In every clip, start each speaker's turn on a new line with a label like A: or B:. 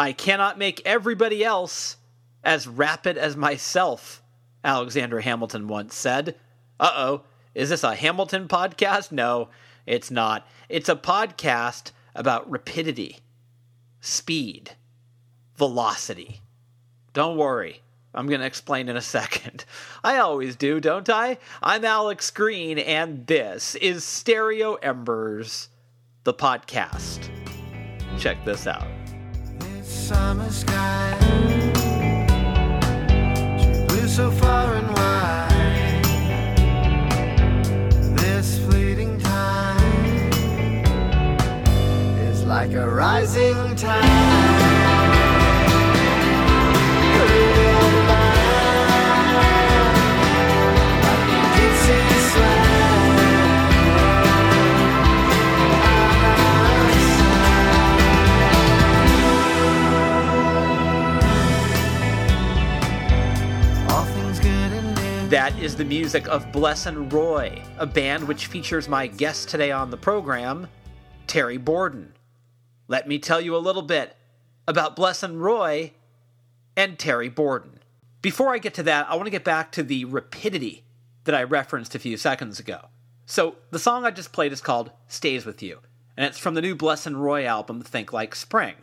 A: I cannot make everybody else as rapid as myself, Alexander Hamilton once said. Uh oh, is this a Hamilton podcast? No, it's not. It's a podcast about rapidity, speed, velocity. Don't worry, I'm going to explain in a second. I always do, don't I? I'm Alex Green, and this is Stereo Embers, the podcast. Check this out. Summer sky, blue so far and wide. This fleeting time is like a rising tide. That is the music of Blesson Roy, a band which features my guest today on the program, Terry Borden. Let me tell you a little bit about Blesson Roy and Terry Borden. Before I get to that, I want to get back to the rapidity that I referenced a few seconds ago. So, the song I just played is called Stays With You, and it's from the new Blesson Roy album, Think Like Spring.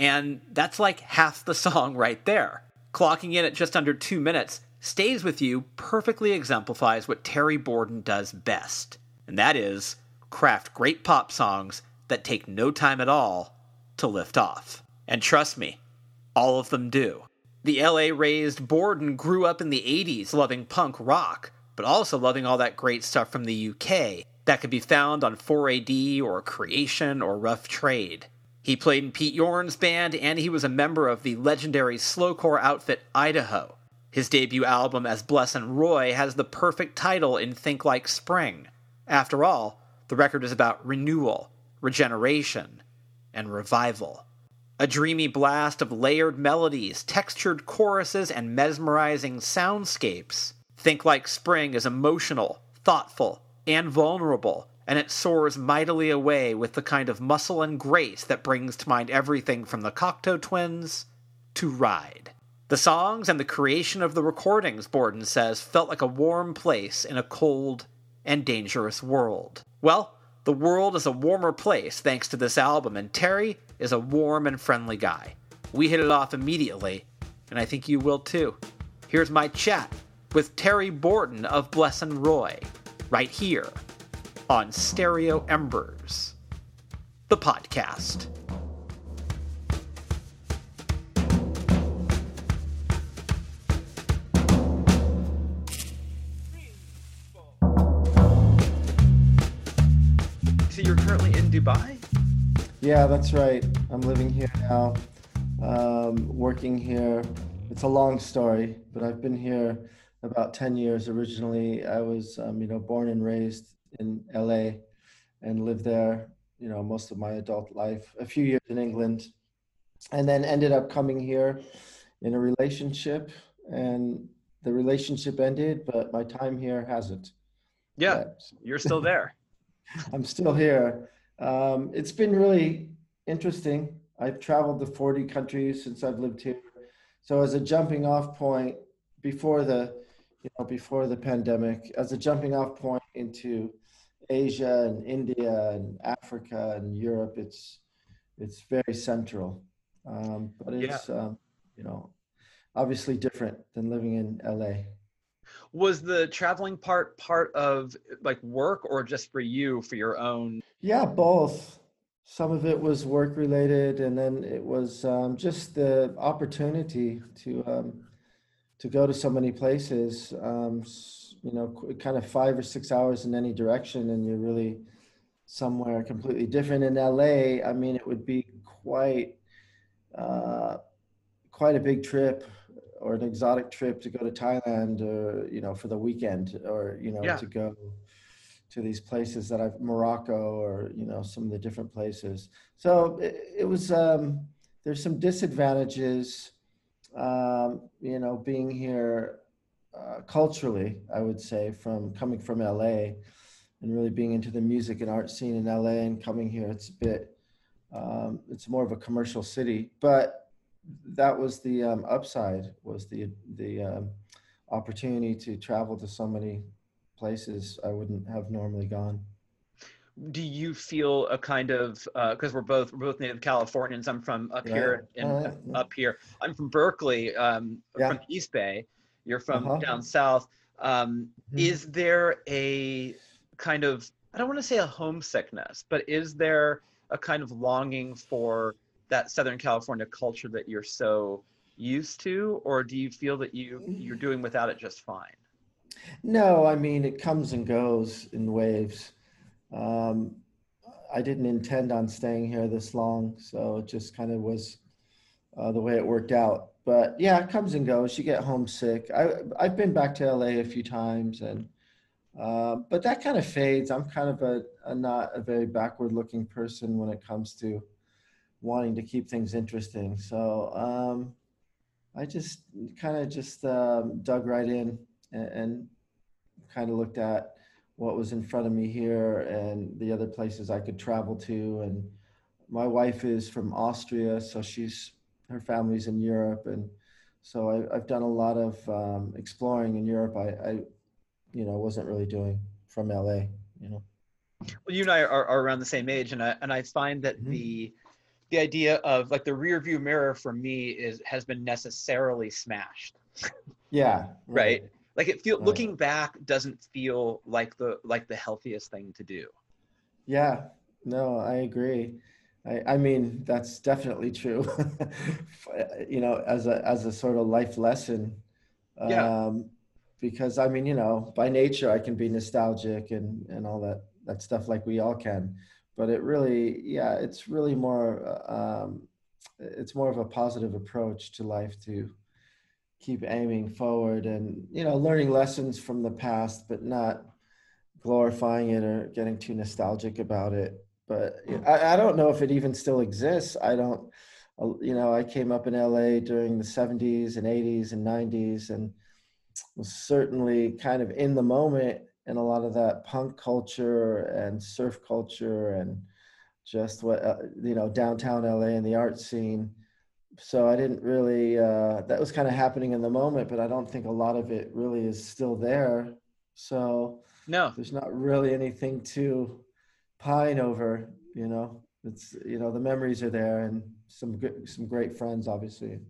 A: And that's like half the song right there. Clocking in at just under two minutes, Stays With You perfectly exemplifies what Terry Borden does best, and that is craft great pop songs that take no time at all to lift off. And trust me, all of them do. The LA raised Borden grew up in the 80s loving punk rock, but also loving all that great stuff from the UK that could be found on 4AD or Creation or Rough Trade. He played in Pete Yorn's band and he was a member of the legendary slowcore outfit Idaho. His debut album as Blesson Roy has the perfect title in Think Like Spring. After all, the record is about renewal, regeneration, and revival. A dreamy blast of layered melodies, textured choruses, and mesmerizing soundscapes. Think Like Spring is emotional, thoughtful, and vulnerable, and it soars mightily away with the kind of muscle and grace that brings to mind everything from the Cocteau Twins to Ride. The songs and the creation of the recordings, Borden says, felt like a warm place in a cold and dangerous world. Well, the world is a warmer place thanks to this album, and Terry is a warm and friendly guy. We hit it off immediately, and I think you will too. Here's my chat with Terry Borden of Blesson Roy, right here on Stereo Embers, the podcast. Dubai?
B: Yeah, that's right. I'm living here now, um, working here. It's a long story, but I've been here about 10 years. Originally, I was, um, you know, born and raised in LA and lived there, you know, most of my adult life, a few years in England, and then ended up coming here in a relationship. And the relationship ended, but my time here hasn't.
A: Yeah, you're still there.
B: I'm still here. Um, it's been really interesting. I've traveled to 40 countries since I've lived here. So as a jumping off point before the, you know, before the pandemic, as a jumping off point into Asia and India and Africa and Europe, it's it's very central. Um, but it's yeah. um, you know obviously different than living in LA
A: was the traveling part part of like work or just for you for your own
B: yeah both some of it was work related and then it was um, just the opportunity to um, to go to so many places um, you know kind of five or six hours in any direction and you're really somewhere completely different in la i mean it would be quite uh, quite a big trip or an exotic trip to go to Thailand or you know for the weekend or you know yeah. to go to these places that I've Morocco or you know some of the different places. So it, it was um, there's some disadvantages um, you know being here uh, culturally I would say from coming from LA and really being into the music and art scene in LA and coming here it's a bit um, it's more of a commercial city but that was the um, upside was the the um, opportunity to travel to so many places I wouldn't have normally gone.
A: Do you feel a kind of because uh, we're both we're both native Californians? I'm from up yeah. here and uh, yeah. up here. I'm from Berkeley, um, yeah. from East Bay. You're from uh-huh. down south. Um, mm-hmm. Is there a kind of I don't want to say a homesickness, but is there a kind of longing for that Southern California culture that you're so used to, or do you feel that you you're doing without it just fine?
B: No, I mean it comes and goes in waves. Um, I didn't intend on staying here this long, so it just kind of was uh, the way it worked out. But yeah, it comes and goes. You get homesick. I I've been back to LA a few times, and uh, but that kind of fades. I'm kind of a, a not a very backward-looking person when it comes to wanting to keep things interesting. So um, I just kind of just um, dug right in and, and kind of looked at what was in front of me here and the other places I could travel to. And my wife is from Austria, so she's her family's in Europe, and so I, have done a lot of um, exploring in Europe. I, I, you know, wasn't really doing from LA. You know.
A: Well, you and I are, are around the same age, and I and I find that mm-hmm. the the idea of like the rear view mirror for me is has been necessarily smashed.
B: Yeah.
A: right. right. Like it feel right. looking back doesn't feel like the like the healthiest thing to do.
B: Yeah. No, I agree. I, I mean that's definitely true. you know, as a as a sort of life lesson.
A: Yeah. Um,
B: because I mean, you know, by nature I can be nostalgic and and all that that stuff like we all can but it really yeah it's really more uh, um, it's more of a positive approach to life to keep aiming forward and you know learning lessons from the past but not glorifying it or getting too nostalgic about it but I, I don't know if it even still exists i don't you know i came up in la during the 70s and 80s and 90s and was certainly kind of in the moment in a lot of that punk culture and surf culture and just what uh, you know downtown LA and the art scene. So I didn't really uh, that was kind of happening in the moment, but I don't think a lot of it really is still there. So
A: no,
B: there's not really anything to pine over. You know, it's you know the memories are there and some good, some great friends, obviously.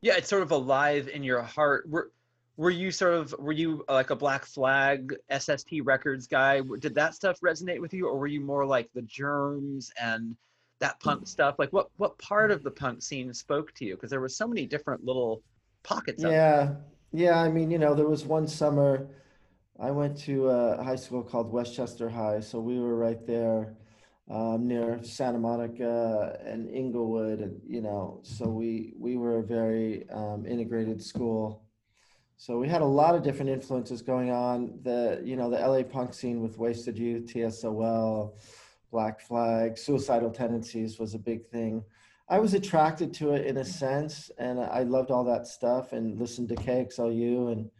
A: Yeah, it's sort of alive in your heart. We're were you sort of were you uh, like a black flag sst records guy did that stuff resonate with you or were you more like the germs and that punk stuff? Like what what part of the punk scene spoke to you? Because there were so many different little pockets
B: yeah. Yeah i mean you know there was one summer i went to a high school called westchester high. So we were right there um, near santa monica and inglewood and you know. So we we were a very um, integrated school. So we had a lot of different influences going on. The you know the LA punk scene with Wasted Youth, TSOL, Black Flag, Suicidal Tendencies was a big thing. I was attracted to it in a sense, and I loved all that stuff and listened to KXLU and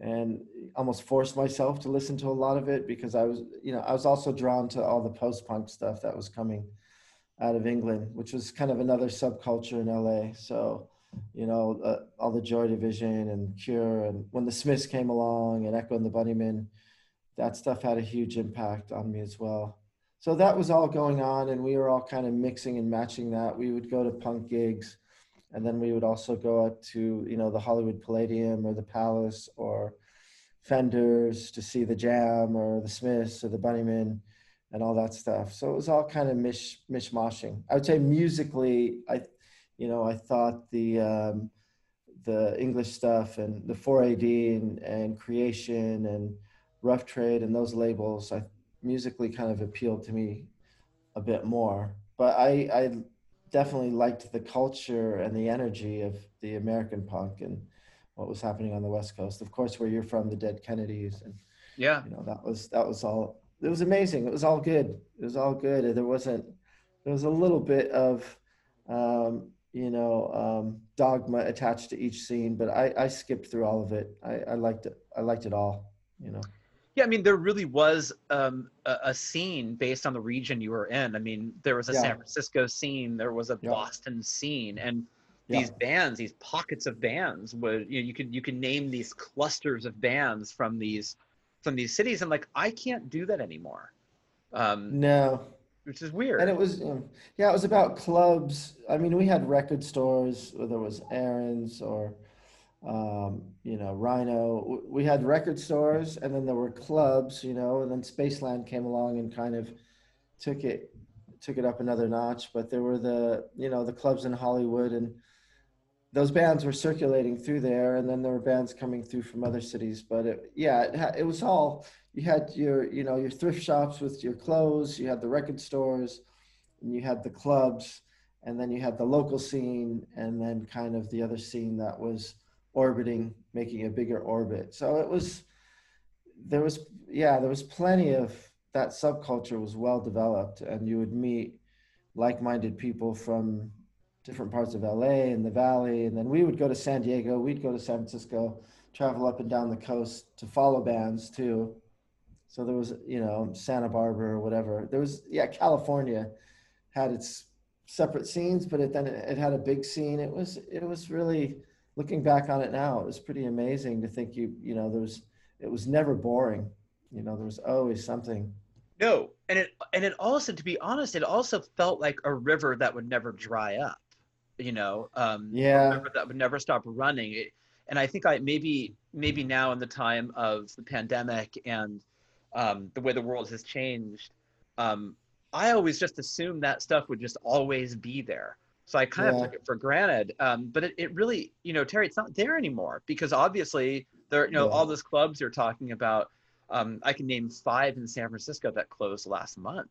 B: and almost forced myself to listen to a lot of it because I was you know I was also drawn to all the post punk stuff that was coming out of England, which was kind of another subculture in LA. So you know, uh, all the Joy Division and Cure, and when the Smiths came along and Echo and the Bunnymen, that stuff had a huge impact on me as well. So that was all going on, and we were all kind of mixing and matching that. We would go to punk gigs, and then we would also go up to, you know, the Hollywood Palladium or the Palace or Fenders to see the Jam or the Smiths or the Bunnymen and all that stuff. So it was all kind of mish mishmashing. I would say musically, I you know, I thought the um, the English stuff and the 4AD and, and creation and rough trade and those labels, I musically kind of appealed to me a bit more. But I, I definitely liked the culture and the energy of the American punk and what was happening on the West Coast. Of course, where you're from, the Dead Kennedys, and
A: yeah,
B: you know that was that was all. It was amazing. It was all good. It was all good. There wasn't. There was a little bit of um, you know um, dogma attached to each scene but i i skipped through all of it i i liked it i liked it all you know
A: yeah i mean there really was um, a, a, scene based on the region you were in i mean there was a yeah. san francisco scene there was a yeah. boston scene and yeah. these bands, these pockets of bands, where you know you can you can name these clusters of bands from these from these cities. and like, I can't do that anymore.
B: Um, no,
A: which is weird.
B: And it was, yeah, it was about clubs. I mean, we had record stores, whether it was Aron's or, um, you know, Rhino. We had record stores, and then there were clubs, you know, and then Spaceland came along and kind of took it took it up another notch. But there were the, you know, the clubs in Hollywood, and those bands were circulating through there, and then there were bands coming through from other cities. But it, yeah, it, it was all you had your you know your thrift shops with your clothes you had the record stores and you had the clubs and then you had the local scene and then kind of the other scene that was orbiting making a bigger orbit so it was there was yeah there was plenty of that subculture was well developed and you would meet like-minded people from different parts of LA and the valley and then we would go to San Diego we'd go to San Francisco travel up and down the coast to follow bands too so there was, you know, Santa Barbara or whatever. There was, yeah, California had its separate scenes, but it then it had a big scene. It was, it was really looking back on it now. It was pretty amazing to think you, you know, there was, it was never boring. You know, there was always something.
A: No, and it and it also, to be honest, it also felt like a river that would never dry up. You know, um,
B: yeah,
A: that would never stop running. It, and I think I maybe maybe now in the time of the pandemic and um, the way the world has changed, um, I always just assumed that stuff would just always be there. So I kind yeah. of took it for granted. Um, but it, it really, you know, Terry, it's not there anymore because obviously there, you know, yeah. all those clubs you're talking about. Um, I can name five in San Francisco that closed last month.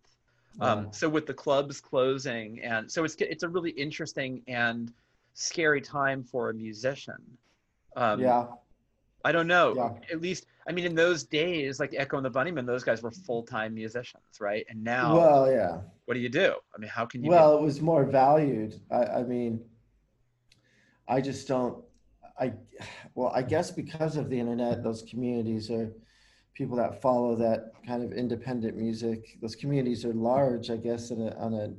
A: Um, So with the clubs closing, and so it's it's a really interesting and scary time for a musician.
B: Um, yeah.
A: I don't know. Yeah. At least, I mean, in those days, like Echo and the Bunnymen, those guys were full time musicians, right? And now,
B: well, yeah.
A: What do you do? I mean, how can you?
B: Well, it was more valued. I, I mean, I just don't. I, well, I guess because of the internet, those communities are people that follow that kind of independent music. Those communities are large, I guess, a, on a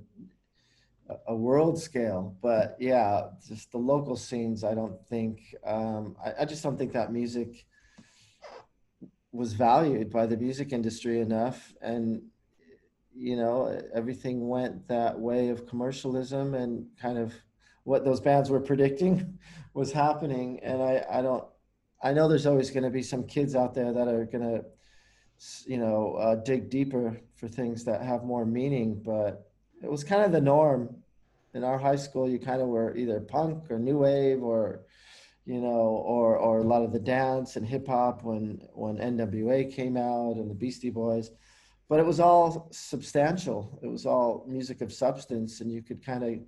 B: a world scale. But yeah, just the local scenes, I don't think, um, I, I, just don't think that music was valued by the music industry enough. And, you know, everything went that way of commercialism and kind of what those bands were predicting was happening. And I, I don't, I know there's always going to be some kids out there that are going to, you know, uh, dig deeper for things that have more meaning, but it was kind of the norm in our high school. You kind of were either punk or new wave or you know, or or a lot of the dance and hip hop when when NWA came out and the Beastie Boys, but it was all substantial. It was all music of substance, and you could kind of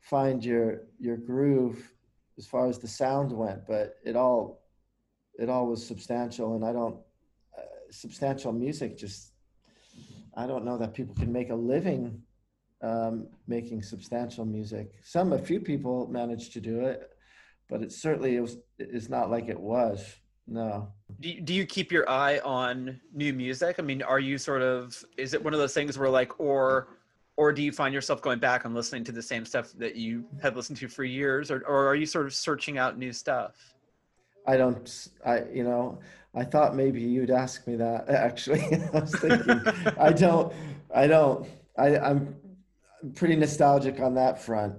B: find your your groove as far as the sound went. But it all it all was substantial, and I don't uh, substantial music just I don't know that people can make a living um, making substantial music. Some, a few people managed to do it, but it certainly it was, it's not like it was. No.
A: Do you, do you keep your eye on new music? I mean, are you sort of, is it one of those things where like, or, or do you find yourself going back and listening to the same stuff that you have listened to for years, or, or are you sort of searching out new stuff?
B: I don't, I, you know, I thought maybe you'd ask me that actually. I was thinking, I don't, I don't, I, I'm pretty nostalgic on that front.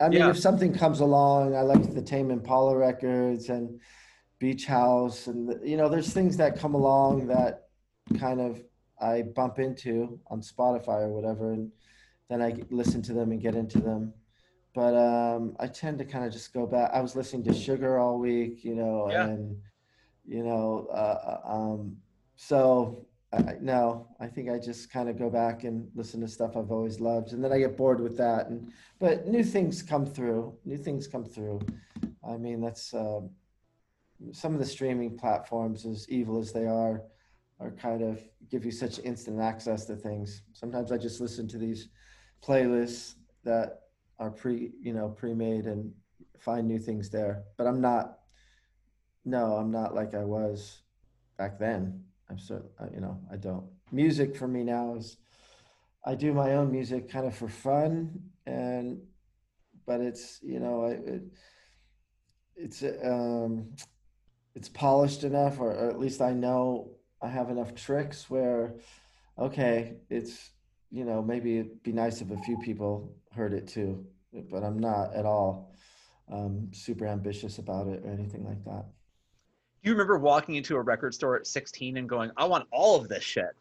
B: I mean, yeah. if something comes along, I like the Tame Impala records and Beach House, and you know, there's things that come along that kind of I bump into on Spotify or whatever, and then I listen to them and get into them. But um, I tend to kind of just go back. I was listening to Sugar all week, you know, yeah. and you know, uh, uh um, so I, no, I think I just kind of go back and listen to stuff I've always loved, and then I get bored with that. And but new things come through. New things come through. I mean, that's uh, some of the streaming platforms, as evil as they are, are kind of give you such instant access to things. Sometimes I just listen to these playlists that are pre, you know, pre-made and find new things there. But I'm not. No, I'm not like I was back then. I'm so you know I don't. Music for me now is I do my own music kind of for fun and but it's you know it, it's um, it's polished enough, or, or at least I know I have enough tricks where, okay, it's you know maybe it'd be nice if a few people heard it too, but I'm not at all um, super ambitious about it or anything like that.
A: You remember walking into a record store at 16 and going, "I want all of this shit"?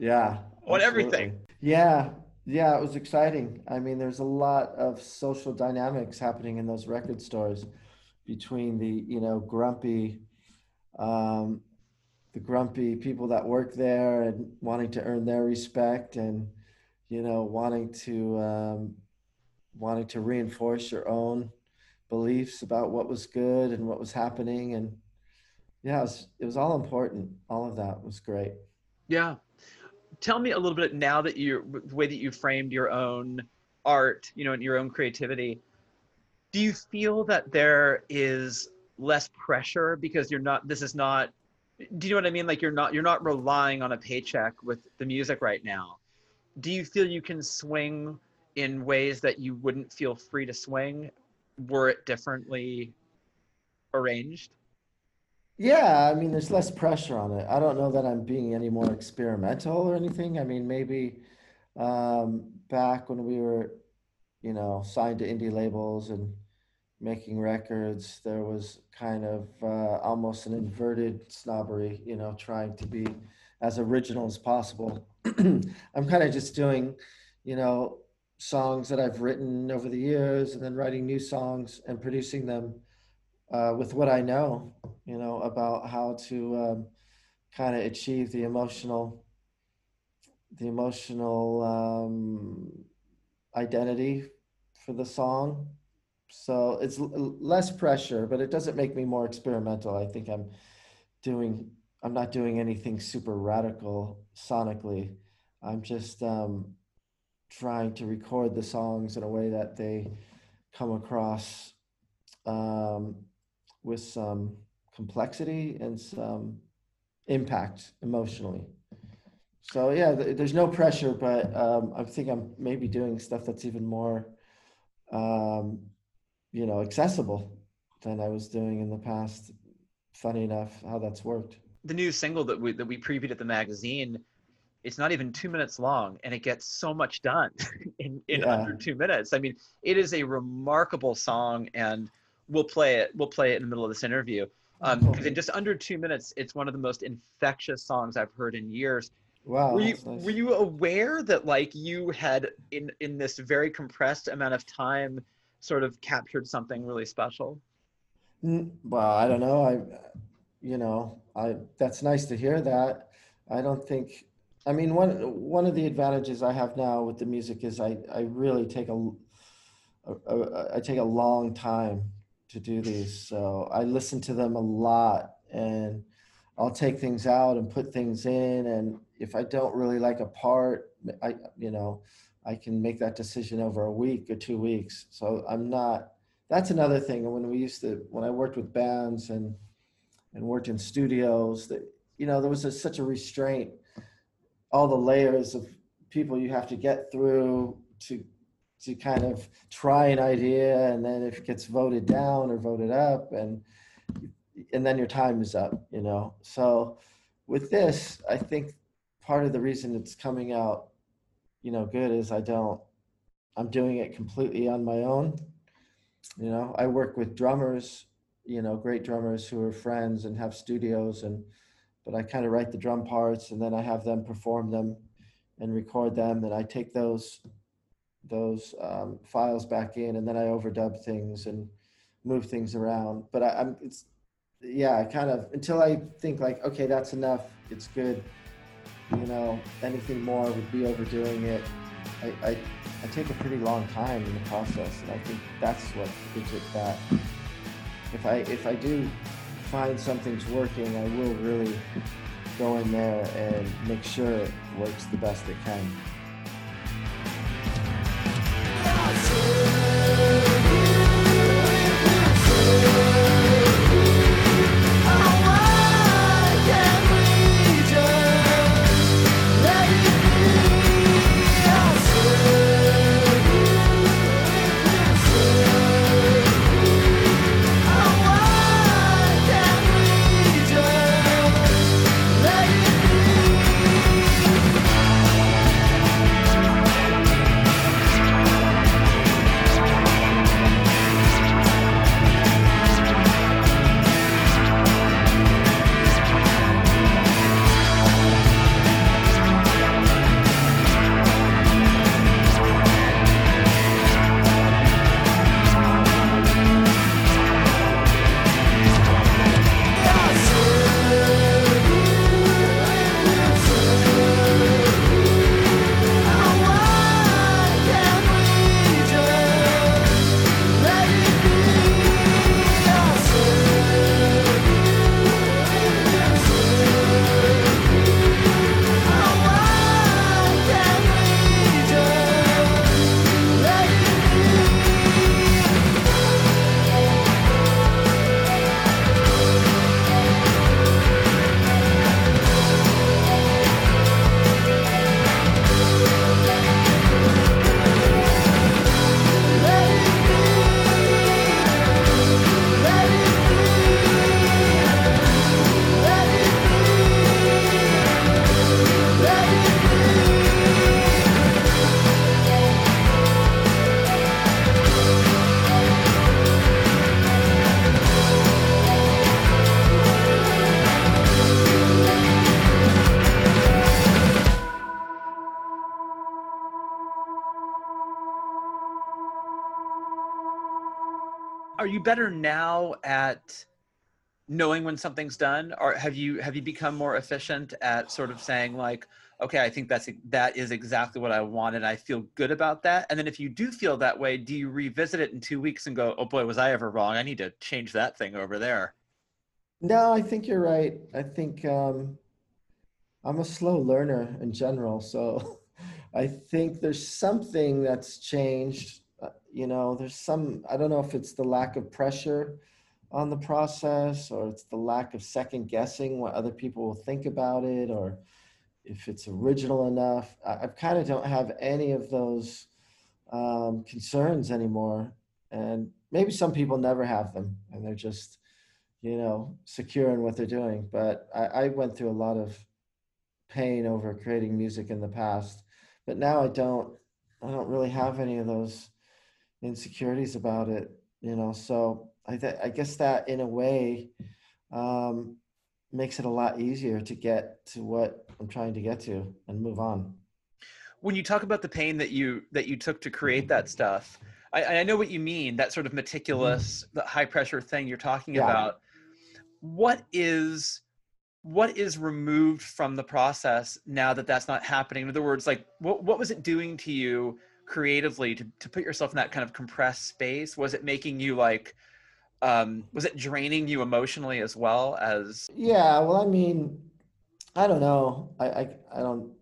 B: Yeah,
A: I want everything.
B: Yeah, yeah, it was exciting. I mean, there's a lot of social dynamics happening in those record stores between the you know grumpy um, the grumpy people that work there and wanting to earn their respect and you know wanting to um, wanting to reinforce your own beliefs about what was good and what was happening and yeah it was, it was all important. All of that was great.
A: Yeah. Tell me a little bit now that you the way that you framed your own art you know and your own creativity do you feel that there is less pressure because you're not this is not do you know what i mean? Like you're not you're not relying on a paycheck with the music right now. Do you feel you can swing in ways that you wouldn't feel free to swing were it differently arranged
B: yeah i mean there's less pressure on it. I don't know that i'm being any more experimental or anything. I mean maybe um, back when we were you know signed to indie labels and making records, there was kind of uh, almost an inverted snobbery, you know, trying to be as original as possible. I'm kind of just doing, you know, songs that I've written over the years and then writing new songs and producing them uh, with what I know, you know, about how to um, kind of achieve the emotional, the emotional um, identity for the song so it's l- less pressure, but it doesn't make me more experimental. I think I'm doing, I'm not doing anything super radical sonically. I'm just um, trying to record the songs in a way that they come across um, with some complexity and some impact emotionally. So yeah, th- there's no pressure, but um, I think I'm maybe doing stuff that's even more um, you know accessible than I was doing in the past. Funny enough, how that's worked.
A: The new single that we that we previewed at the magazine, it's not even two minutes long, and it gets so much done in in yeah. under two minutes. I mean, it is a remarkable song, and we'll play it. We'll play it in the middle of this interview because um, in just under two minutes, it's one of the most infectious songs I've heard in years.
B: Wow.
A: Were you
B: nice.
A: were you aware that like you had in in this very compressed amount of time sort of captured something really special?
B: Well, I don't know. I, you know, I that's nice to hear that. I don't think. I mean, one one of the advantages I have now with the music is I I really take a, a, a I take a long time to do these. So I listen to them a lot and I'll take things out and put things in. And if I don't really like a part, I, you know, I can make that decision over a week or two weeks. So I'm not. That's another thing. When we used to, when I worked with bands and and worked in studios, that you know there was a, such a restraint, all the layers of people you have to get through to to kind of try an idea, and then if it gets voted down or voted up, and and then your time is up. You know. So with this, I think part of the reason it's coming out you know good is I don't I'm doing it completely on my own. You know, I work with drummers, you know, great drummers who are friends and have studios and but I kind of write the drum parts and then I have them perform them and record them and I take those those um, files back in and then I overdub things and move things around. But I, I'm it's yeah, I kind of until I think like okay, that's enough. It's good you know, anything more would be overdoing it. I, I, I take a pretty long time in the process, and I think that's what gives it that. If I if I do find something's working, I will really go in there and make sure it works the best it can.
A: Better now at knowing when something's done? Or have you have you become more efficient at sort of saying like okay i think that's that is exactly what i wanted i feel good about that. And then if you do feel that way do you revisit it in two weeks and go oh boy was i ever wrong? I need to change that thing over there.
B: No i think you're right. I think um i'm a slow learner in general so i think there's something that's changed you know there's some i don't know if it's the lack of pressure on the process or it's the lack of second guessing what other people will think about it or if it's original enough. I, I kind of don't have any of those um, concerns anymore. And maybe some people never have them and they're just you know secure in what they're doing. But I, I went through a lot of pain over creating music in the past. But now i don't i don't really have any of those insecurities about it you know so I, th- I guess that in a way um, makes it a lot easier to get to what I'm trying to get to and move on.
A: When you talk about the pain that you that you took to create that stuff, I, I know what you mean. That sort of meticulous, the high pressure thing you're talking yeah. about. What is what is removed from the process now that that's not happening? In other words, like what what was it doing to you creatively to to put yourself in that kind of compressed space? Was it making you like um, was it draining you emotionally as well as
B: yeah well i mean i don't know I, I i don't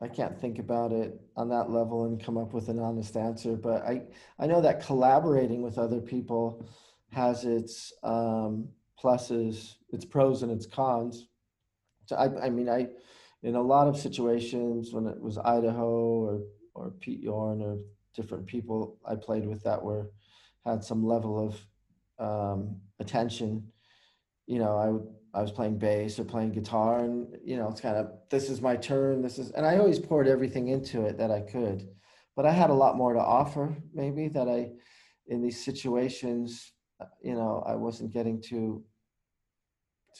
B: i can't think about it on that level and come up with an honest answer but i i know that collaborating with other people has its um, pluses its pros and its cons so i i mean i in a lot of situations when it was idaho or or pete yorn or different people i played with that were had some level of um, attention. You know, I I was playing bass or playing guitar, and you know, it's kind of this is my turn. This is, and I always poured everything into it that I could, but I had a lot more to offer. Maybe that I, in these situations, you know, I wasn't getting to,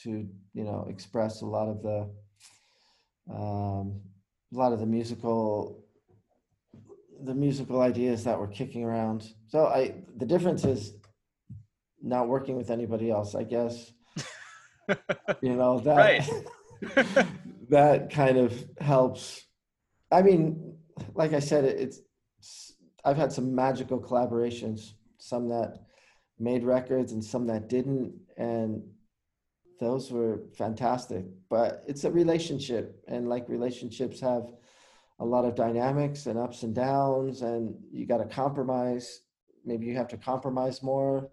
B: to you know, express a lot of the, um, a lot of the musical, the musical ideas that were kicking around. So I, the difference is not working with anybody else, I guess. you know, that right. that kind of helps. I mean, like I said, it's I've had some magical collaborations, some that made records and some that didn't, and those were fantastic. But it's a relationship, and like relationships have a lot of dynamics and ups and downs, and you got to compromise. Maybe you have to compromise more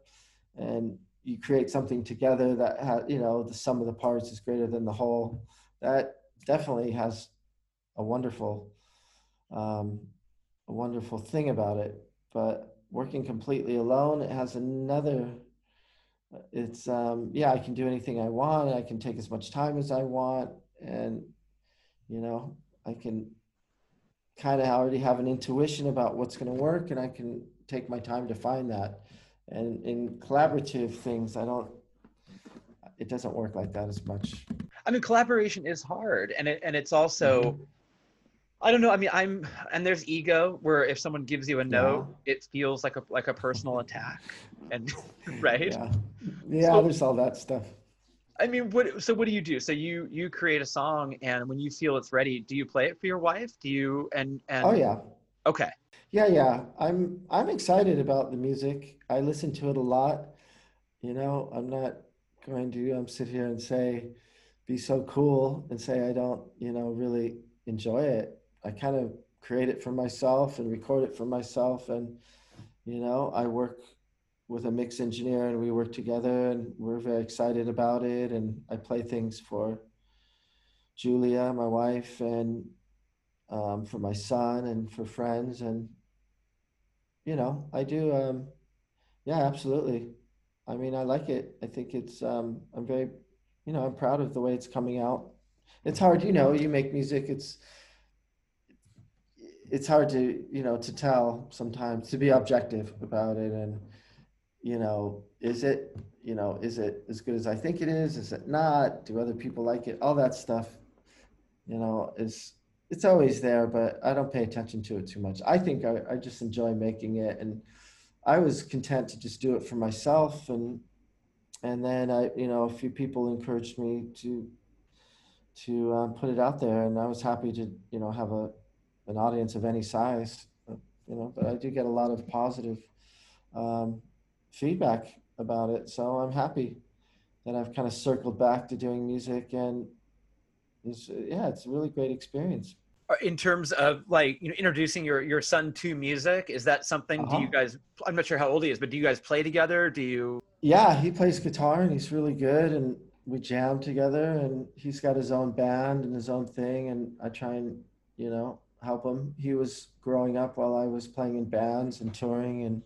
B: and you create something together that has you know the sum of the parts is greater than the whole that definitely has a wonderful um, a wonderful thing about it but working completely alone it has another it's um, yeah i can do anything i want i can take as much time as i want and you know i can kind of already have an intuition about what's going to work and i can take my time to find that. And in collaborative things i don't it doesn't work like that as much.
A: I mean collaboration is hard and it, and it's also mm-hmm. i don't know i mean i'm and there's ego where if someone gives you a note yeah. it feels like a like a personal attack and right?
B: Yeah. Yeah so, there's all that stuff
A: i mean what so what do you do so you you create a song and when you feel it's ready do you play it for your wife do you and and
B: oh yeah
A: okay
B: yeah, yeah. I'm I'm excited about the music. I listen to it a lot. You know, I'm not going to um, sit here and say be so cool and say I don't, you know, really enjoy it. I kind of create it for myself and record it for myself and you know, I work with a mix engineer and we work together and we're very excited about it and I play things for Julia, my wife, and um, for my son and for friends and you know, I do. Um, yeah, absolutely. I mean, I like it. I think it's. Um, I'm very, you know, I'm proud of the way it's coming out. It's hard, you know. You make music. It's. It's hard to, you know, to tell sometimes to be objective about it, and, you know, is it, you know, is it as good as I think it is? Is it not? Do other people like it? All that stuff, you know, is it's always there, but I don't pay attention to it too much. I think I, I just enjoy making it, and I was content to just do it for myself, and and then I, you know, a few people encouraged me to to um, put it out there, and I was happy to, you know, have a an audience of any size, you know. But I do get a lot of positive um, feedback about it, so I'm happy that I've kind of circled back to doing music, and it's, yeah, it's a really great experience.
A: Uh, in terms of like you know introducing your your son to music, is that something? Uh-huh. Do you uh-huh. guys? I'm not sure how old he is, but do you guys play together? Do you?
B: Yeah, he plays guitar and he's really good, and we jam together. And he's got his own band and his own thing, and I try and you know help him. He was growing up while I was playing in bands and touring, and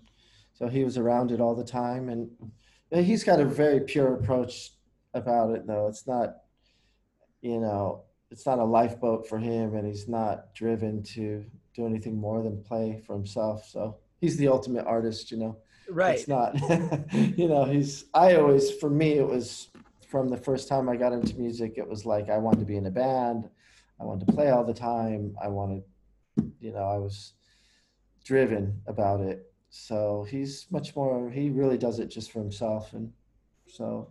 B: so he was around it all the time. And he's got a very pure approach about it, though. It's not, you know, it's not a lifeboat for him, and he's not driven to do anything more than play for himself. So he's the ultimate artist, you know.
A: Right.
B: It's not, you know, he's. I always, for me, it was from the first time I got into music. It was like I wanted to be in a band. I wanted to play all the time. I wanted, you know, I was driven about it. So he's much more. He really does it just for himself, and so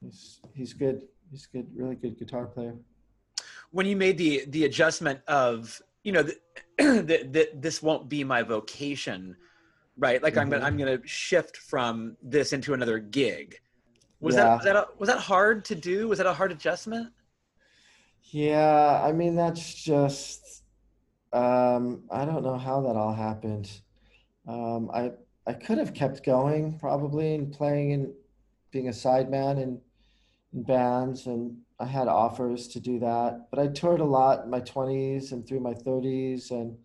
B: he's he's good. He's good, really good guitar player
A: when you made the the adjustment of you know that this won't be my vocation right like mm-hmm. i'm gonna i'm gonna shift from this into another gig was yeah. that was that a, was that hard to do was that a hard adjustment
B: yeah i mean that's just um i don't know how that all happened um i i could have kept going probably and playing and being a sideman in, in bands and I had offers to do that, but I toured a lot in my 20s and through my 30s, and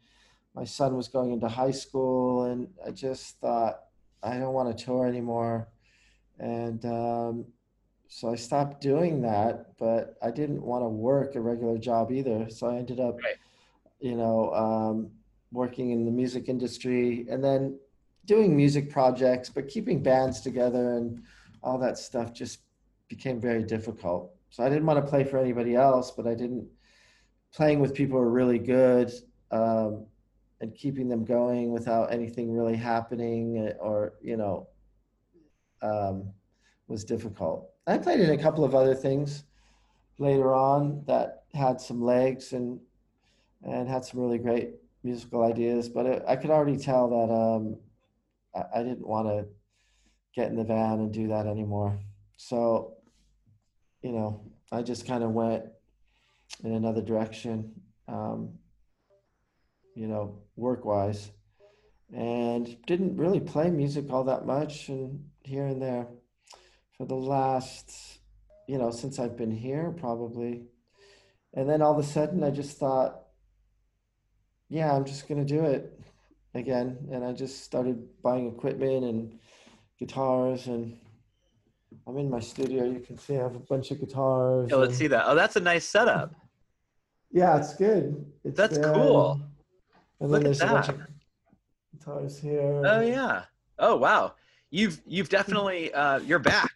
B: my son was going into high school, and I just thought I don't want to tour anymore, and um, so I stopped doing that. But I didn't want to work a regular job either, so I ended up, right. you know, um, working in the music industry, and then doing music projects, but keeping bands together and all that stuff just became very difficult so I didn't want to play for anybody else, but I didn't. Playing with people were really good, um, and keeping them going without anything really happening, or you know, um, was difficult. I played in a couple of other things later on that had some legs and and had some really great musical ideas, but it, I could already tell that um, I, I didn't want to get in the van and do that anymore. So you know, I just kind of went in another direction, um, you know, work wise, and didn't really play music all that much and here and there for the last, you know, since I've been here probably. And then all of a sudden I just thought, yeah, I'm just going to do it again. And I just started buying equipment and guitars and I'm in my studio. You can see I have a bunch of guitars.
A: Yeah, let's and... see that. Oh, that's a nice setup.
B: Yeah, it's good. It's
A: that's cool.
B: And Look then there's a bunch of guitars here.
A: Oh yeah. Oh wow. You've you've definitely uh, you're back.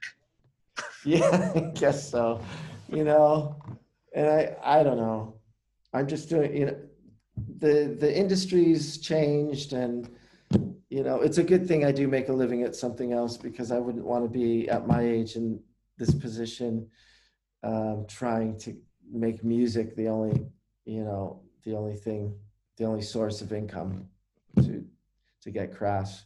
B: yeah, I guess so. You know, and I I don't know. I'm just doing you know the the industry's changed and you know, it's a good thing I do make a living at something else because I wouldn't want to be at my age in this position, um, trying to make music the only, you know, the only thing, the only source of income to to get crass.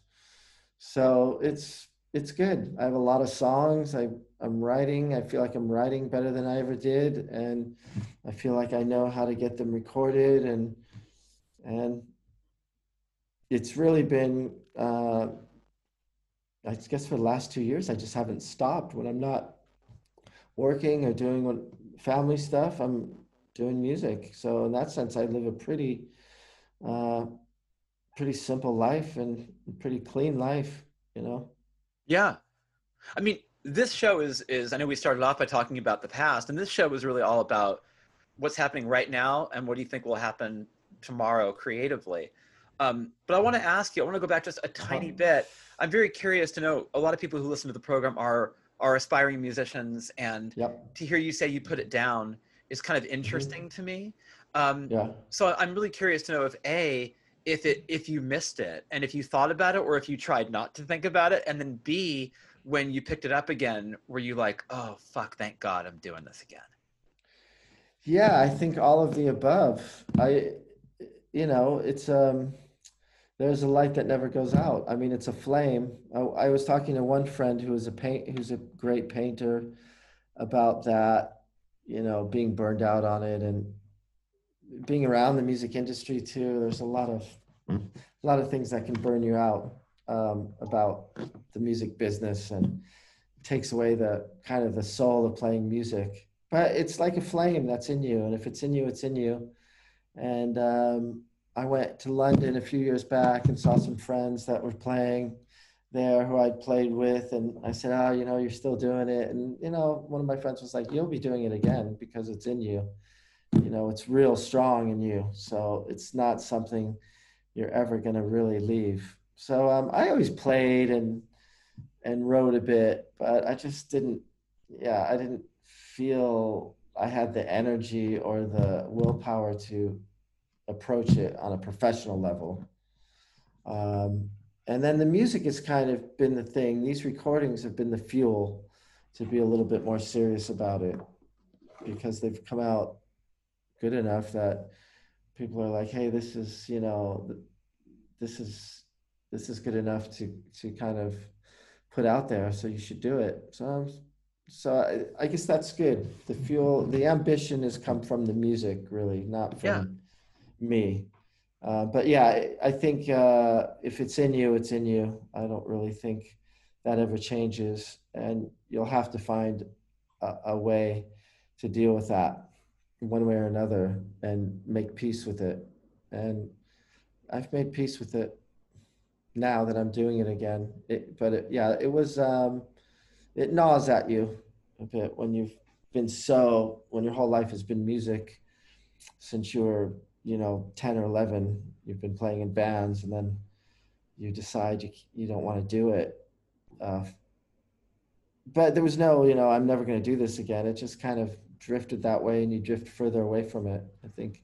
B: So it's it's good. I have a lot of songs. I I'm writing. I feel like I'm writing better than I ever did, and I feel like I know how to get them recorded and and it's really been uh, I guess for the last two years I just haven't stopped. When I'm not working or doing what, family stuff I'm doing music. So in that sense I live a pretty uh, pretty simple life and pretty clean life you know?
A: Yeah. I mean this show is is I know we started off by talking about the past and this show is really all about what's happening right now and what do you think will happen tomorrow creatively um, but I want to ask you, I want to go back just a tiny uh-huh. bit. I'm very curious to know. A lot of people who listen to the program are are aspiring musicians, and
B: yep.
A: to hear you say you put it down is kind of mm-hmm. interesting mm-hmm. to me. Um,
B: yeah.
A: So I'm really curious to know if a if it if you missed it and if you thought about it or if you tried not to think about it and then b when you picked it up again were you like oh fuck thank god i'm doing this again
B: yeah i think all of the above i you know it's um there's a light that never goes out i mean it's a flame i, I was talking to one friend who is a paint who's a great painter about that you know being burned out on it and being around the music industry too, there's a lot of a lot of things that can burn you out um, about the music business and takes away the kind of the soul of playing music. But it's like a flame that's in you, and if it's in you, it's in you. And um, I went to London a few years back and saw some friends that were playing there who I'd played with, and I said, "Oh, you know, you're still doing it." And you know, one of my friends was like, "You'll be doing it again because it's in you." you know it's real strong in you so it's not something you're ever going to really leave so um, i always played and and wrote a bit but i just didn't yeah i didn't feel i had the energy or the willpower to approach it on a professional level um, and then the music has kind of been the thing these recordings have been the fuel to be a little bit more serious about it because they've come out good enough that people are like, hey, this is, you know, this is this is good enough to to kind of put out there. So you should do it. So so I, I guess that's good. The fuel, the ambition has come from the music, really, not from yeah. Me. Uh, but yeah, I, think uh, if it's in you, it's in you. I don't really think that ever changes, and you'll have to find a, a way to deal with that one way or another and make peace with it. And I've made peace with it now that I'm doing it again. It, but it, yeah, it was, um, it gnaws at you a bit when you've been so, when your whole life has been music since you were, you know, 10 or 11, you've been playing in bands and then you decide you, you don't want to do it. Uh, but there was no, you know, I'm never going to do this again. It just kind of drifted that way and you drift further away from it. I think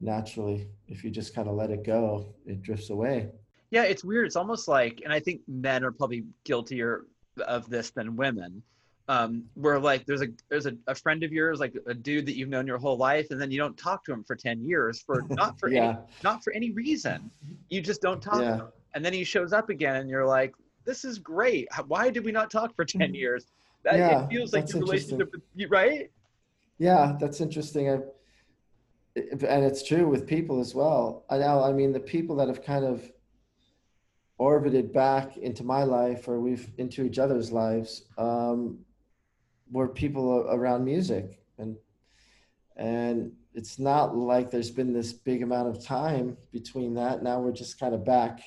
B: naturally, if you just kind of let it go, it drifts away.
A: Yeah, it's weird. It's almost like, and I think men are probably guiltier of this than women. Um, where like there's a there's a, a friend of yours, like a dude that you've known your whole life, and then you don't talk to him for 10 years for not for yeah. any not for any reason. You just don't talk yeah. And then he shows up again and you're like, This is great. Why did we not talk for 10 years? That yeah, it feels like the relationship right?
B: Yeah, that's interesting. I, and it's true with people as well. I know, I mean, the people that have kind of orbited back into my life or we've into each other's lives um, were people around music and and it's not like there's been this big amount of time between that now we're just kind of back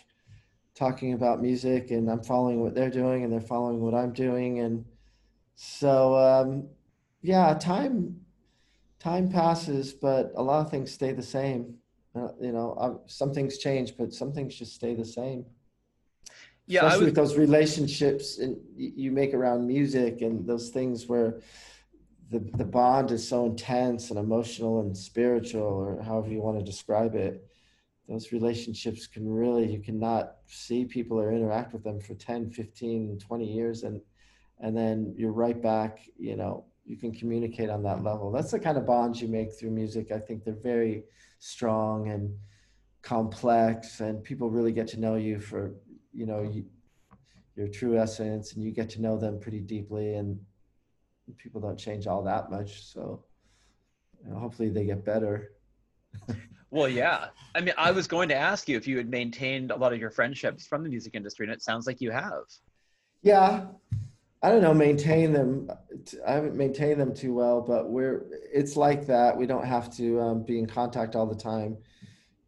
B: talking about music and i'm following what they're doing and they're following what i'm doing and so um, yeah, time time passes, but a lot of things stay the same. Uh, you know, um, some things change, but some things just stay the same. Yeah, especially with those relationships and you make around music and those things where the the bond is so intense and emotional and spiritual, or however you want to describe it. Those relationships can really, you cannot see people or interact with them for 10, 15, 20 years. And, and then you're right back, you know, you can communicate on that level. That's the kind of bonds you make through music. I think they're very strong and complex, and people really get to know you for you know you, your true essence, and you get to know them pretty deeply. And people don't change all that much, so you know, hopefully they get better.
A: well, yeah. I mean, I was going to ask you if you had maintained a lot of your friendships from the music industry, and it sounds like you have.
B: Yeah, I don't know, maintain them. I haven't maintained them too well, but we're, it's like that. We don't have to um, be in contact all the time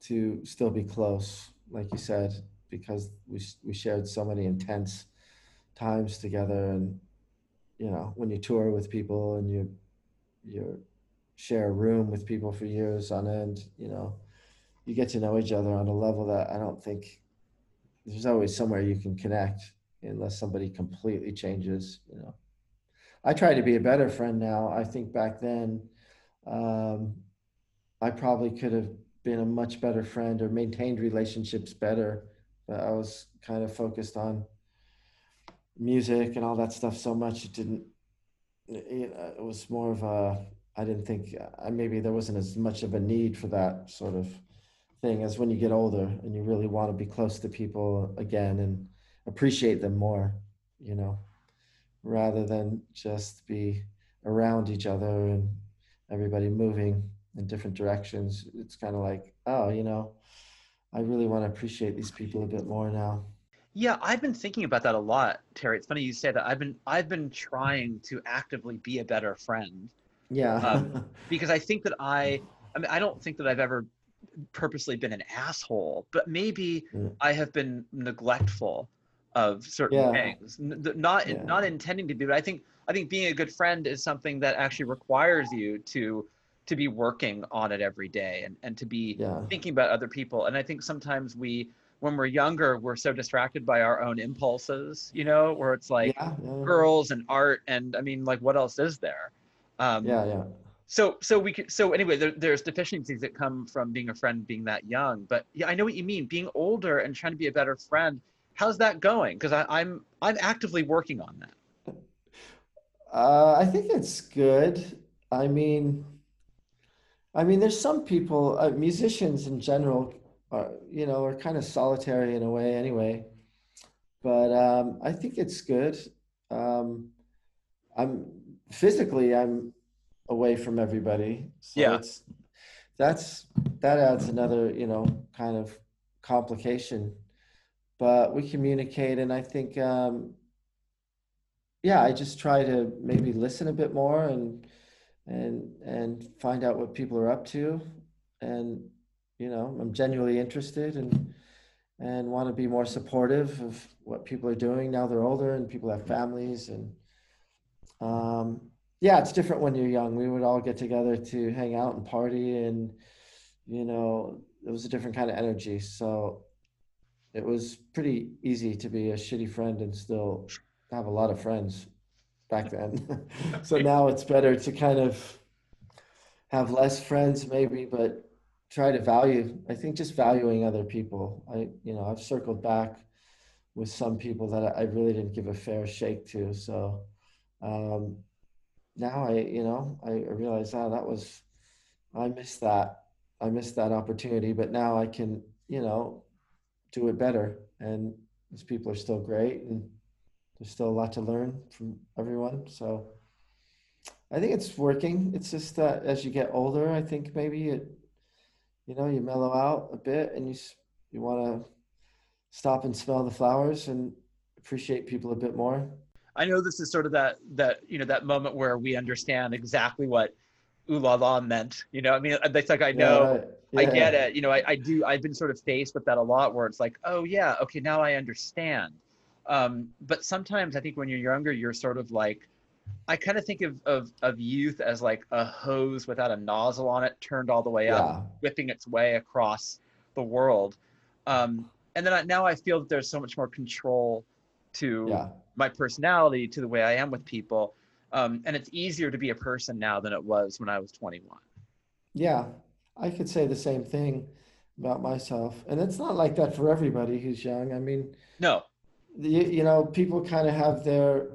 B: to still be close, like you said, because we, we shared so many intense times together. And, you know, when you tour with people and you, you share a room with people for years on end, you know, you get to know each other on a level that I don't think there's always somewhere you can connect unless somebody completely changes, you know. I try to be a better friend now. I think back then, um, I probably could have been a much better friend or maintained relationships better. But I was kind of focused on music and all that stuff so much it didn't. It was more of a. I didn't think I maybe there wasn't as much of a need for that sort of thing as when you get older and you really want to be close to people again and appreciate them more, you know, rather than just be around each other and everybody moving in different directions. It's kind of like, oh, you know, I really want to appreciate these people a bit more now.
A: Yeah, I've been thinking about that a lot, Terry. It's funny you say that. I've been I've been trying to actively be a better friend.
B: Yeah.
A: um, because I think that I I mean I don't think that I've ever purposely been an asshole, but maybe mm. I have been neglectful of certain yeah. things. Not yeah. not intending to be, but I think I think being a good friend is something that actually requires you to to be working on it every day and, and to be yeah. thinking about other people. And I think sometimes we when we're younger, we're so distracted by our own impulses, you know, where it's like girls and art and I mean like what else is there?
B: Um, yeah, yeah.
A: so so we could so anyway there, there's deficiencies that come from being a friend being that young. But yeah i know what you mean. Being older and trying to be a better friend how's that going? Because i'm i'm actively working on that.
B: Uh, i think it's good. I mean i mean there's some people uh, musicians in general are you know are kind of solitary in a way anyway but um, i think it's good um, i'm physically i'm away from everybody.
A: So yeah. It's,
B: that's that adds another, you know, kind of complication. But we communicate, and I think, um, yeah, I just try to maybe listen a bit more and and and find out what people are up to, and you know, I'm genuinely interested and and want to be more supportive of what people are doing now they're older and people have families and um, yeah, it's different when you're young. We would all get together to hang out and party, and you know, it was a different kind of energy. So it was pretty easy to be a shitty friend and still have a lot of friends back then. so now it's better to kind of have less friends, maybe, but try to value. I think just valuing other people. I, you know, I've circled back with some people that I really didn't give a fair shake to. So, um, now I, you know, I realize, oh, that was, I missed that. I missed that opportunity, but now I can, you know, do it better. And these people are still great and there's still a lot to learn from everyone. So I think it's working. It's just that as you get older, I think maybe it, you know, you mellow out a bit and you, you want to stop and smell the flowers and appreciate people a bit more.
A: I know this is sort of that that you know that moment where we understand exactly what ooh la la meant. You know, I mean, it's like I know, yeah, yeah. I get it. You know, I, I do. I've been sort of faced with that a lot, where it's like, oh yeah, okay, now I understand. Um, but sometimes I think when you're younger, you're sort of like, I kind of think of, of of youth as like a hose without a nozzle on it, turned all the way yeah. up, whipping its way across the world. Um, and then I, now I feel that there's so much more control to yeah. my personality, to the way I am with people. Um, and it's easier to be a person now than it was when I was 21.
B: Yeah, I could say the same thing about myself. And it's not like that for everybody who's young. I mean,
A: no,
B: the, you know, people kind of have their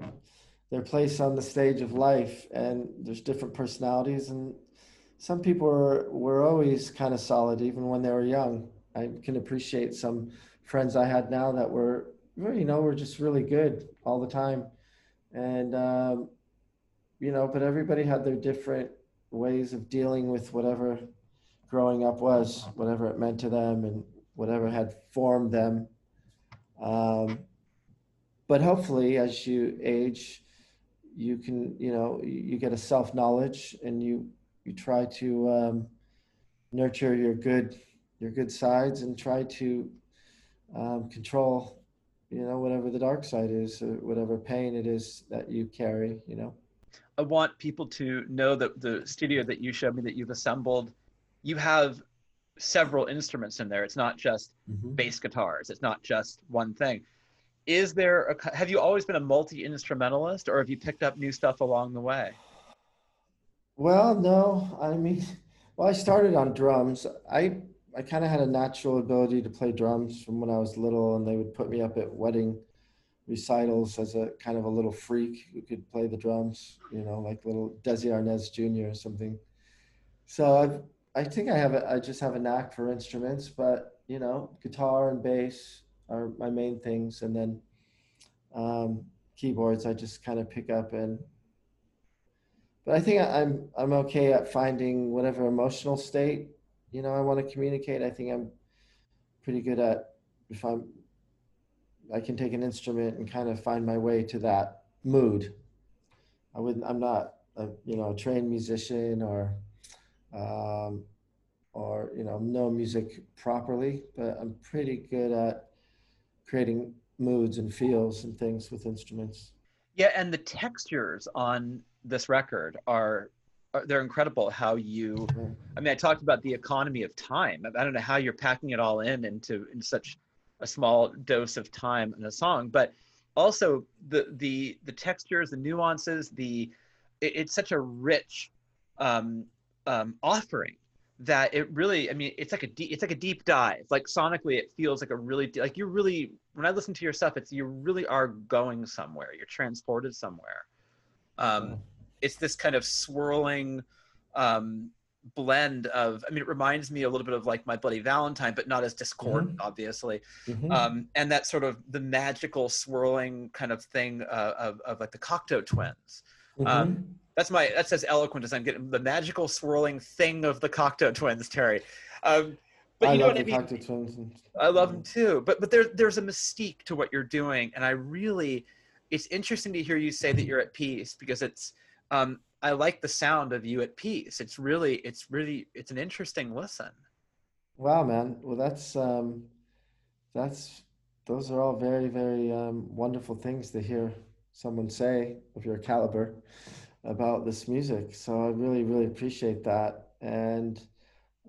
B: their place on the stage of life, and there's different personalities, and some people are were always kind of solid even when they were young. I can appreciate some friends I had now that were you know, we're just really good all the time. And, um, you know, but everybody had their different ways of dealing with whatever growing up was, whatever it meant to them and whatever had formed them. Um, but hopefully, as you age, you can, you know, you get a self knowledge and you, you try to um, nurture your good, your good sides and try to um, control you know whatever the dark side is or whatever pain it is that you carry you know?
A: I want people to know that the studio that you showed me that you've assembled you have several instruments in there. It's not just mm-hmm. bass guitars. It's not just one thing is there a, have you always been a multi-instrumentalist or have you picked up new stuff along the way
B: well no i mean well i started on drums i I kind of had a natural ability to play drums from when I was little, and they would put me up at wedding recitals as a kind of a little freak who could play the drums, you know, like little Desi Arnaz Jr. or something. So I've, I think I have a, I just have a knack for instruments, but you know, guitar and bass are my main things, and then um, keyboards I just kind of pick up and. But I think I'm I'm okay at finding whatever emotional state you know I want to communicate. I think I'm pretty good at if I'm I can take an instrument and kind of find my way to that mood. I wouldn't. I'm not a you know a trained musician or um, or you know know music properly, but I'm pretty good at creating moods and feels and things with instruments.
A: Yeah, and the textures on this record are, are they're incredible. How you, I mean, I talked about the economy of time. I don't know how you're packing it all in into in such a small dose of time in a song, but also the the the textures, the nuances, the it, it's such a rich um, um, offering that it really i mean it's like a deep it's like a deep dive like sonically it feels like a really like you're really when i listen to your stuff it's you really are going somewhere you're transported somewhere um it's this kind of swirling um blend of i mean it reminds me a little bit of like my bloody valentine but not as discordant mm-hmm. obviously mm-hmm. um and that sort of the magical swirling kind of thing uh, of, of like the cocteau twins mm-hmm. um that's my that's as eloquent as I'm getting. The magical swirling thing of the Cocteau Twins, Terry. Um, but
B: you I
A: know
B: what
A: I mean.
B: Cocteau Twins. And,
A: I love them too. But but there's there's a mystique to what you're doing, and I really, it's interesting to hear you say that you're at peace because it's. Um, I like the sound of you at peace. It's really it's really it's an interesting listen.
B: Wow, man. Well, that's um, that's those are all very very um, wonderful things to hear someone say of your caliber about this music. So I really, really appreciate that. And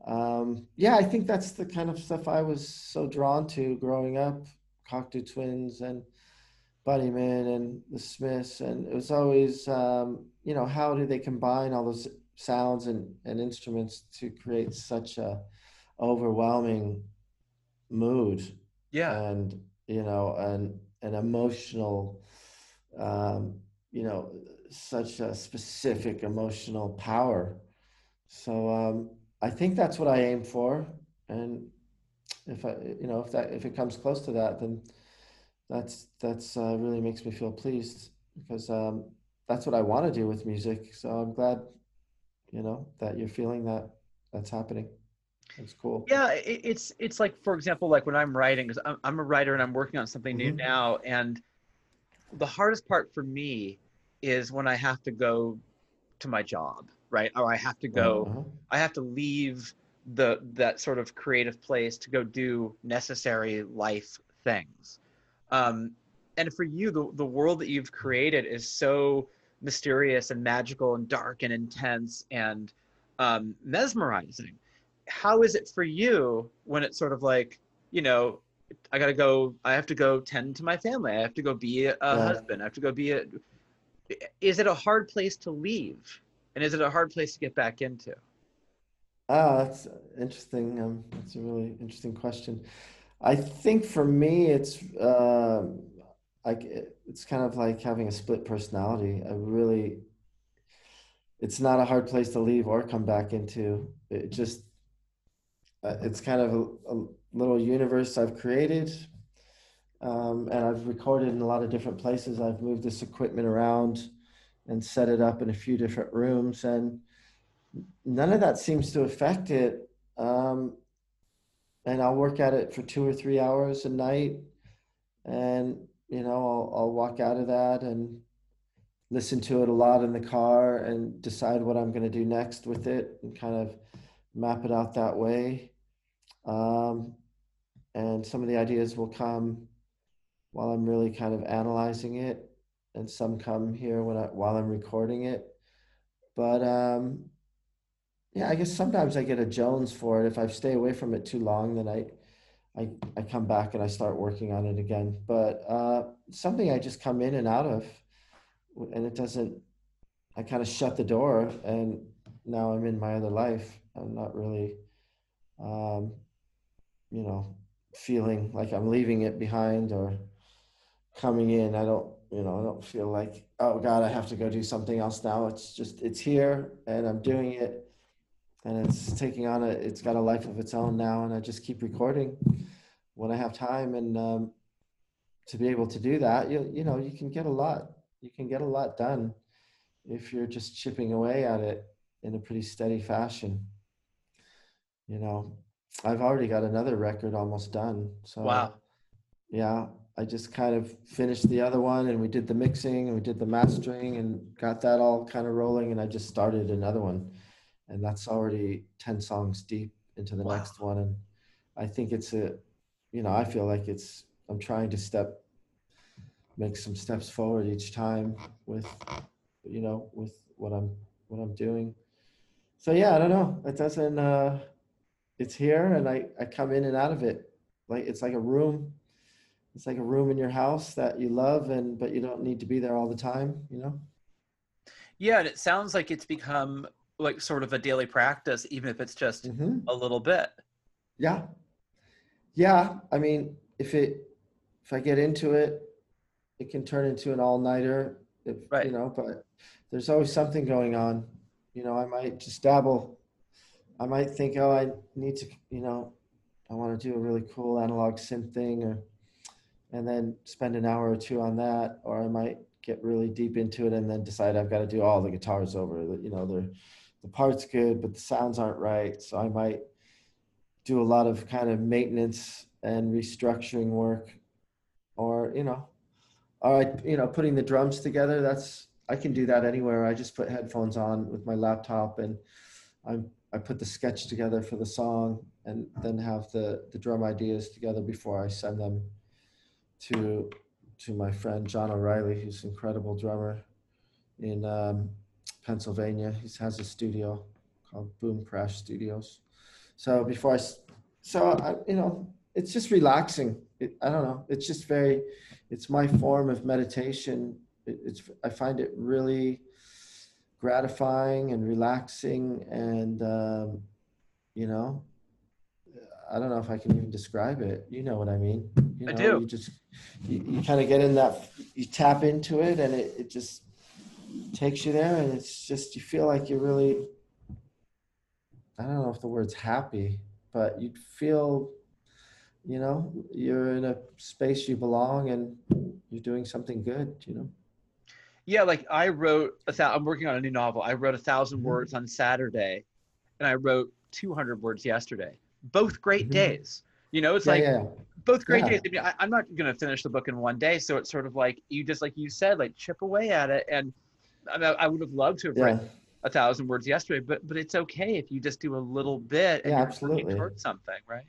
B: um, yeah, I think that's the kind of stuff I was so drawn to growing up. Cocteau Twins and Bunnymen and the Smiths, and it was always, um, you know, how do they combine all those sounds and, and instruments to create such a overwhelming mood?
A: Yeah,
B: and you know, an an emotional, um, you know, such a specific emotional power. So um, I think that's what I aim for, and if I, you know, if that if it comes close to that, then that's that's uh, really makes me feel pleased because um, that's what I want to do with music. So I'm glad, you know, that you're feeling that that's happening. It's cool.
A: Yeah, it, it's it's like for example, like when I'm writing, because I'm, I'm a writer and I'm working on something mm-hmm. new now, and the hardest part for me is when I have to go to my job, right? Or I have to go, uh-huh. I have to leave the that sort of creative place to go do necessary life things. Um, and for you, the the world that you've created is so mysterious and magical and dark and intense and um, mesmerizing. How is it for you when it's sort of like, you know, I gotta go, I have to go tend to my family. I have to go be a, a yeah. husband. I have to go be a is it a hard place to leave? And is it a hard place to get back into?
B: Oh that's interesting um, that's a really interesting question. I think for me it's uh, like it's kind of like having a split personality. I really it's not a hard place to leave or come back into. It just uh, it's kind of a, a little universe i've created um, and I've recorded in a lot of different places. I've moved this equipment around and set it up in a few different rooms, and none of that seems to affect it. Um, and I'll work at it for two or three hours a night, and you know I'll I'll walk out of that and listen to it a lot in the car and decide what I'm going to do next with it and kind of map it out that way. Um, and some of the ideas will come while I'm really kind of analyzing it, and some come here when I while I'm recording it. But um, yeah, I guess sometimes I get a Jones for it. If I stay away from it too long, then I I, I come back and I start working on it again. But uh, something I just come in and out of, and it doesn't. I kind of shut the door, and now I'm in my other life. I'm not really um, you know, feeling like I'm leaving it behind or coming in. I don't, you know, I don't feel like, oh God, I have to go do something else now. It's just, it's here and I'm doing it and it's taking on a, it's got a life of its own now. And I just keep recording when I have time. And um, to be able to do that, you, you know, you can get a lot, you can get a lot done if you're just chipping away at it in a pretty steady fashion. You know, I've already got another record almost done. So
A: Wow.
B: yeah, I just kind of finished the other one and we did the mixing and we did the mastering and got that all kind of rolling and I just started another one. And that's already 10 songs deep into the
A: Wow.
B: next one and I think it's a you know, I feel like it's I'm trying to step make some steps forward each time with you know, with what I'm what I'm doing. So yeah, I don't know. It doesn't uh it's here and I I come in and out of it. Like it's like a room. It's like a room in your house that you love and but you don't need to be there all the time, you know?
A: Yeah, and it sounds like it's become like sort of a daily practice, even if it's just
B: hmm
A: a little bit.
B: Yeah. Yeah, I mean, if it if I get into it, it can turn into an all-nighter if
A: Right.
B: you know, but there's always something going on. You know, I might just dabble. I might think, oh, I need to, you know, I want to do a really cool analog synth thing or and then spend an hour or two on that, or I might get really deep into it and then decide I've got to do all the guitars over. You know, the the part's good, but the sounds aren't right. So I might do a lot of kind of maintenance and restructuring work, or you know, all right, you know, putting the drums together. That's I can do that anywhere. I just put headphones on with my laptop and I'm I put the sketch together for the song and then have the the drum ideas together before I send them to to my friend John O'Reilly, who's an incredible drummer in um, Pennsylvania. He has a studio called Boom Crash Studios. So before I, so I, you know, it's just relaxing. It, I don't know. It's just very, it's my form of meditation. It, it's I find it really gratifying and relaxing, and um, you know, I don't know if I can even describe it. You know what I mean? You
A: I do.
B: You just you, you kind of get in that you tap into it and it, it just takes you there and it's just you feel like you're really I don't know if the word's happy, but you feel you know, you're in a space you belong and you're doing something good, you know.
A: Yeah, like I wrote a thou- I'm working on a new novel. I wrote a 1000
B: Mhm.
A: words on Saturday, and I wrote 200 words yesterday. Both great
B: Mhm.
A: days. You know, it's
B: yeah,
A: like
B: yeah.
A: both great
B: Yeah.
A: days. I mean, I, I'm not going to finish the book in one day, so it's sort of like you just like you said, like chip away at it. And I, mean, I would have loved to have written a thousand words yesterday, but but it's okay if you just do a little bit and
B: Yeah,
A: you're working
B: absolutely.
A: towards something, right?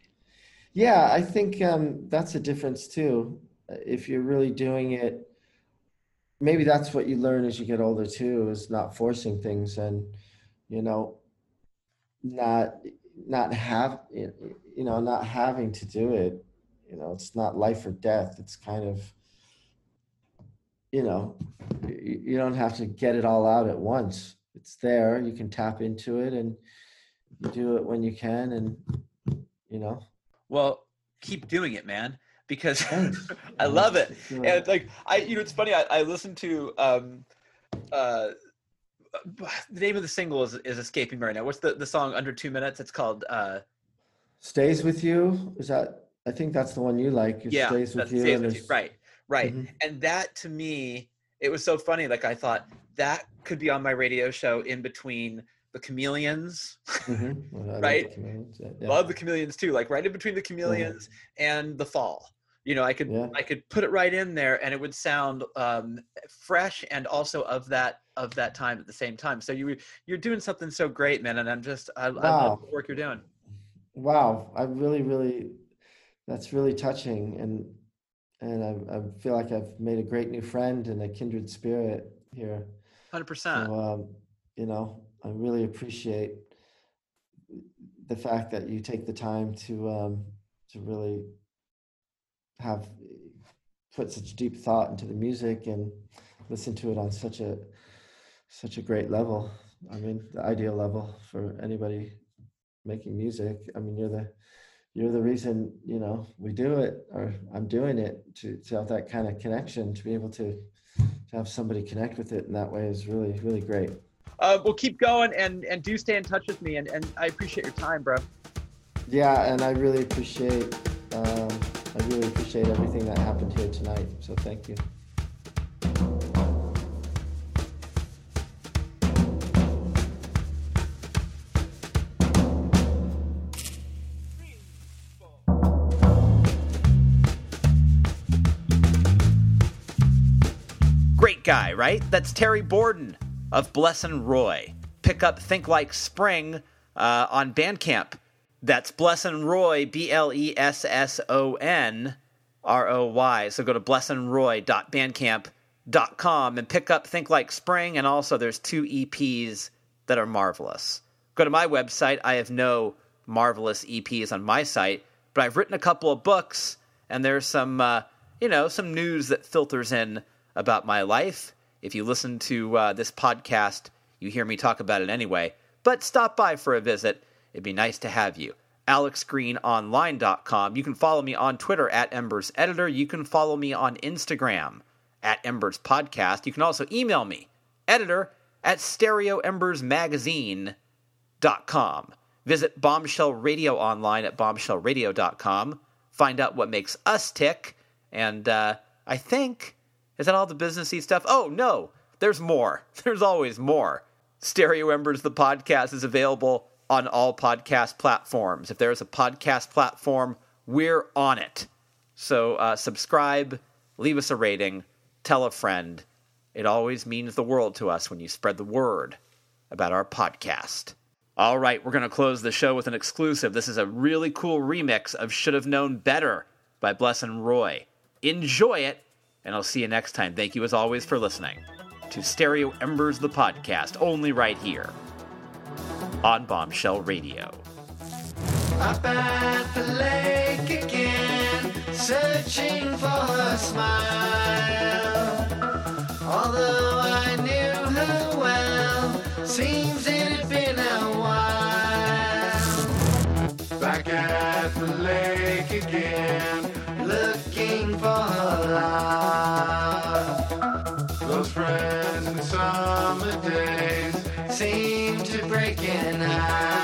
B: Yeah, I think um, that's a difference too. If you're really doing it, maybe that's what you learn as you get older too, is not forcing things and, you know, not not have you know not having to do it. You know, it's not life or death. It's kind of, you know, you, don't have to get it all out at once. It's there. You can tap into it and you do it when you can, and you know.
A: Well, keep doing it, man, because I love it. And like I, you know, it's funny. I, I listened to um, uh, the name of the single is is escaping me right now. What's the the song under two minutes? It's called uh,
B: Stays with you. Is that? I think that's the one you like. Is
A: yeah,
B: stays with you.
A: stays with you. Right, right.
B: Mhm.
A: And that to me, it was so funny. Like I thought that could be on my radio show in between the Chameleons.
B: Mhm. Well, I love
A: Right?
B: the Chameleons, yeah, yeah.
A: Love the Chameleons too. Like right in between the Chameleons and the Fall. You know, I could
B: Yeah.
A: I could put it right in there, and it would sound um, fresh and also of that of that time at the same time. So you you're doing something so great, man, and I'm just I, I love the work you're doing.
B: Wow, I really, really, that's really touching, and and I, I feel like I've made a great new friend and a kindred spirit here.
A: Hundred
B: So
A: percent.
B: um, you know, I really appreciate the fact that you take the time to um, to really have put such deep thought into the music and listen to it on such a such a great level. I mean, the ideal level for anybody making music. I mean, you're the
C: you're the reason you know we do it or i'm doing it to, to have that kind of connection to be able to to have somebody connect with it in that way is really really great
A: uh, we'll keep going and and do stay in touch with me and, and i appreciate your time bro
C: yeah and i really appreciate um, i really appreciate everything that happened here tonight so thank you
A: guy, right? That's Terry Borden of Blesson Roy. Pick up Think Like Spring uh, on Bandcamp. That's Blesson Roy, B L E S S O N R O Y. So go to blessonroy.bandcamp.com and pick up Think Like Spring. And also, there's two EPs that are marvelous. Go to my website. I have no marvelous EPs on my site, but I've written a couple of books, and there's some, uh, you know, some news that filters in about my life. If you listen to uh, this podcast, you hear me talk about it anyway. But stop by for a visit. It'd be nice to have you. AlexGreenOnline.com. You can follow me on Twitter at Embers Editor. You can follow me on Instagram at Embers Podcast. You can also email me, editor at StereoEmbersMagazine.com. Visit Bombshell Radio online at bombshellradio.com. Find out what makes us tick. And uh, I think is that all the businessy stuff? Oh, no, there's more. There's always more. Stereo Embers, the podcast, is available on all podcast platforms. If there's a podcast platform, we're on it. So uh, subscribe, leave us a rating, tell a friend. It always means the world to us when you spread the word about our podcast. All right, we're going to close the show with an exclusive. This is a really cool remix of Should Have Known Better by Blesson Roy. Enjoy it and I'll see you next time. Thank you, as always, for listening to Stereo Embers, the podcast, only right here on Bombshell Radio.
B: Up at the lake again, searching for a smile. Although I knew her well, seems it had been a while. Back at the lake again seem to break in half.